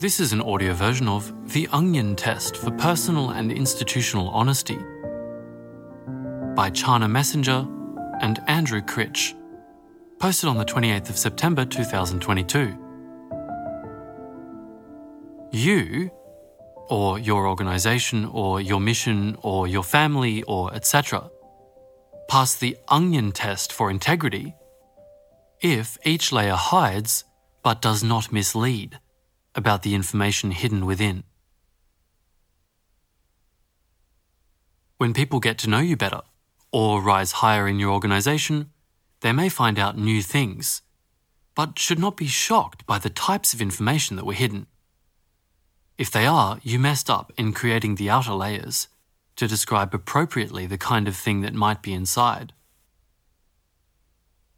This is an audio version of The Onion Test for Personal and Institutional Honesty by Chana Messinger and Andrew Critch, posted on the 28th of September 2022. You, or your organization, or your mission, or your family, or etc., pass the onion test for integrity if each layer hides but does not mislead about the information hidden within. When people get to know you better or rise higher in your organization, they may find out new things, but should not be shocked by the types of information that were hidden. If they are, you messed up in creating the outer layers to describe appropriately the kind of thing that might be inside.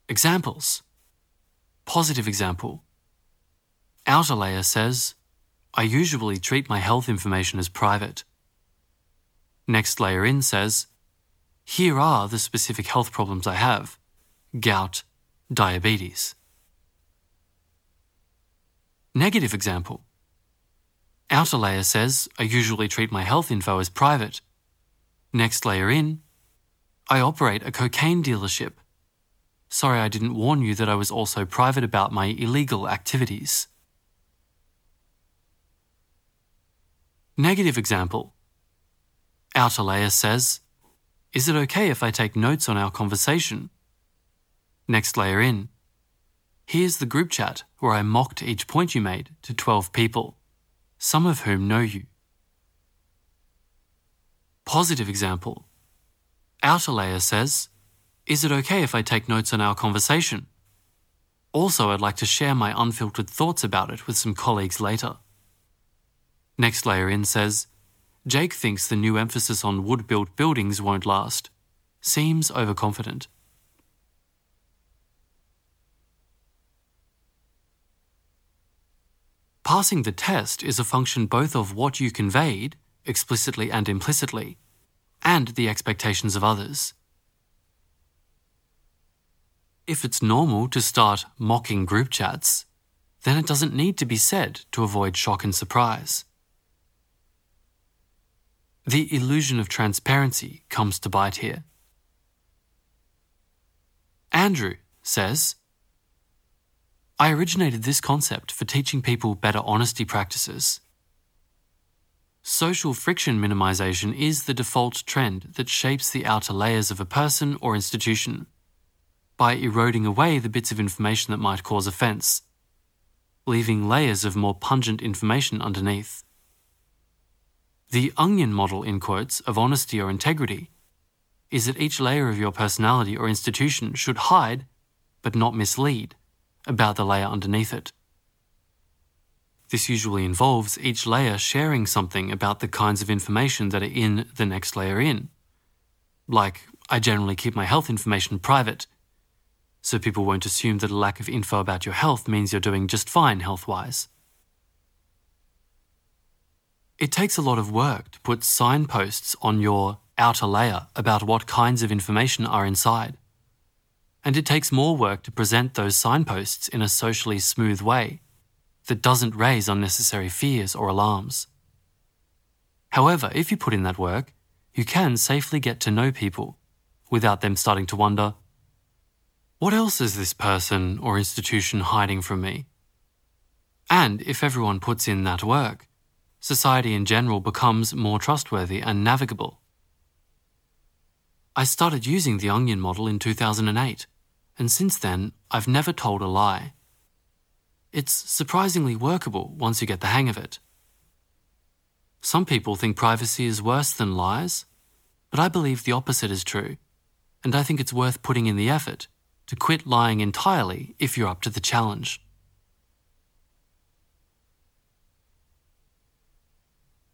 Examples Positive example Outer layer says, I usually treat my health information as private. Next layer in says, Here are the specific health problems I have gout, diabetes. Negative example Outer layer says, I usually treat my health info as private. Next layer in, I operate a cocaine dealership. Sorry I didn't warn you that I was also private about my illegal activities. Negative example. Outer layer says, Is it okay if I take notes on our conversation? Next layer in. Here's the group chat where I mocked each point you made to 12 people, some of whom know you. Positive example. Outer layer says, Is it okay if I take notes on our conversation? Also, I'd like to share my unfiltered thoughts about it with some colleagues later. Next layer in says, Jake thinks the new emphasis on wood built buildings won't last. Seems overconfident. Passing the test is a function both of what you conveyed, explicitly and implicitly, and the expectations of others. If it's normal to start mocking group chats, then it doesn't need to be said to avoid shock and surprise. The illusion of transparency comes to bite here. Andrew says, I originated this concept for teaching people better honesty practices. Social friction minimization is the default trend that shapes the outer layers of a person or institution by eroding away the bits of information that might cause offense, leaving layers of more pungent information underneath. The onion model, in quotes, of honesty or integrity is that each layer of your personality or institution should hide, but not mislead, about the layer underneath it. This usually involves each layer sharing something about the kinds of information that are in the next layer in. Like, I generally keep my health information private, so people won't assume that a lack of info about your health means you're doing just fine health wise. It takes a lot of work to put signposts on your outer layer about what kinds of information are inside. And it takes more work to present those signposts in a socially smooth way that doesn't raise unnecessary fears or alarms. However, if you put in that work, you can safely get to know people without them starting to wonder what else is this person or institution hiding from me? And if everyone puts in that work, society in general becomes more trustworthy and navigable. I started using the onion model in 2008, and since then, I've never told a lie. It's surprisingly workable once you get the hang of it. Some people think privacy is worse than lies, but I believe the opposite is true, and I think it's worth putting in the effort to quit lying entirely if you're up to the challenge.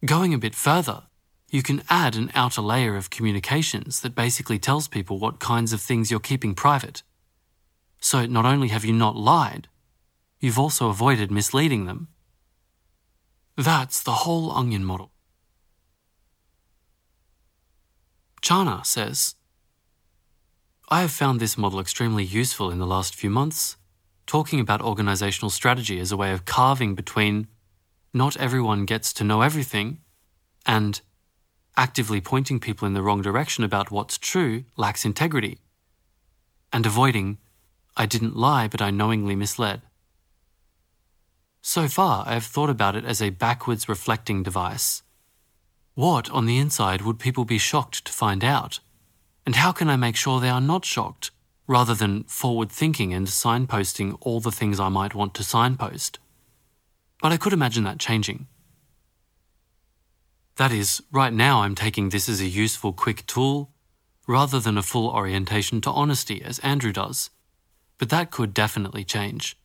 Going a bit further, you can add an outer layer of communications that basically tells people what kinds of things you're keeping private. So not only have you not lied, you've also avoided misleading them. That's the whole onion model. Chana says, I have found this model extremely useful in the last few months, talking about organizational strategy as a way of carving between not everyone gets to know everything, and actively pointing people in the wrong direction about what's true lacks integrity, and avoiding, I didn't lie, but I knowingly misled. So far, I have thought about it as a backwards reflecting device. What, on the inside, would people be shocked to find out? And how can I make sure they are not shocked, rather than forward thinking and signposting all the things I might want to signpost? But I could imagine that changing. That is, right now I'm taking this as a useful quick tool rather than a full orientation to honesty as Andrew does. But that could definitely change.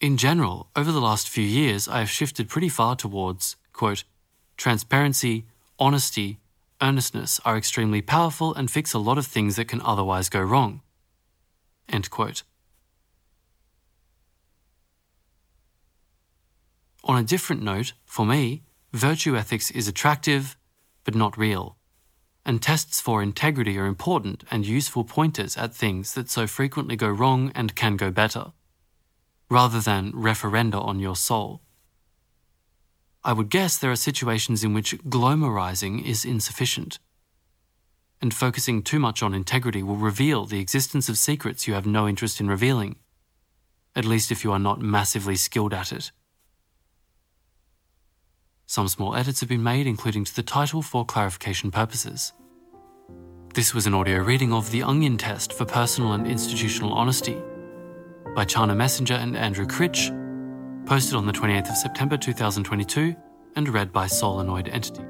In general, over the last few years, I have shifted pretty far towards, quote, transparency, honesty, earnestness are extremely powerful and fix a lot of things that can otherwise go wrong. End quote. On a different note, for me, virtue ethics is attractive, but not real. And tests for integrity are important and useful pointers at things that so frequently go wrong and can go better, rather than referenda on your soul. I would guess there are situations in which glomarizing is insufficient. And focusing too much on integrity will reveal the existence of secrets you have no interest in revealing, at least if you are not massively skilled at it. Some small edits have been made, including to the title for clarification purposes. This was an audio reading of The Onion Test for Personal and Institutional Honesty by Chana Messinger and Andrew Critch, posted on the 28th of September 2022 and read by Solenoid Entity.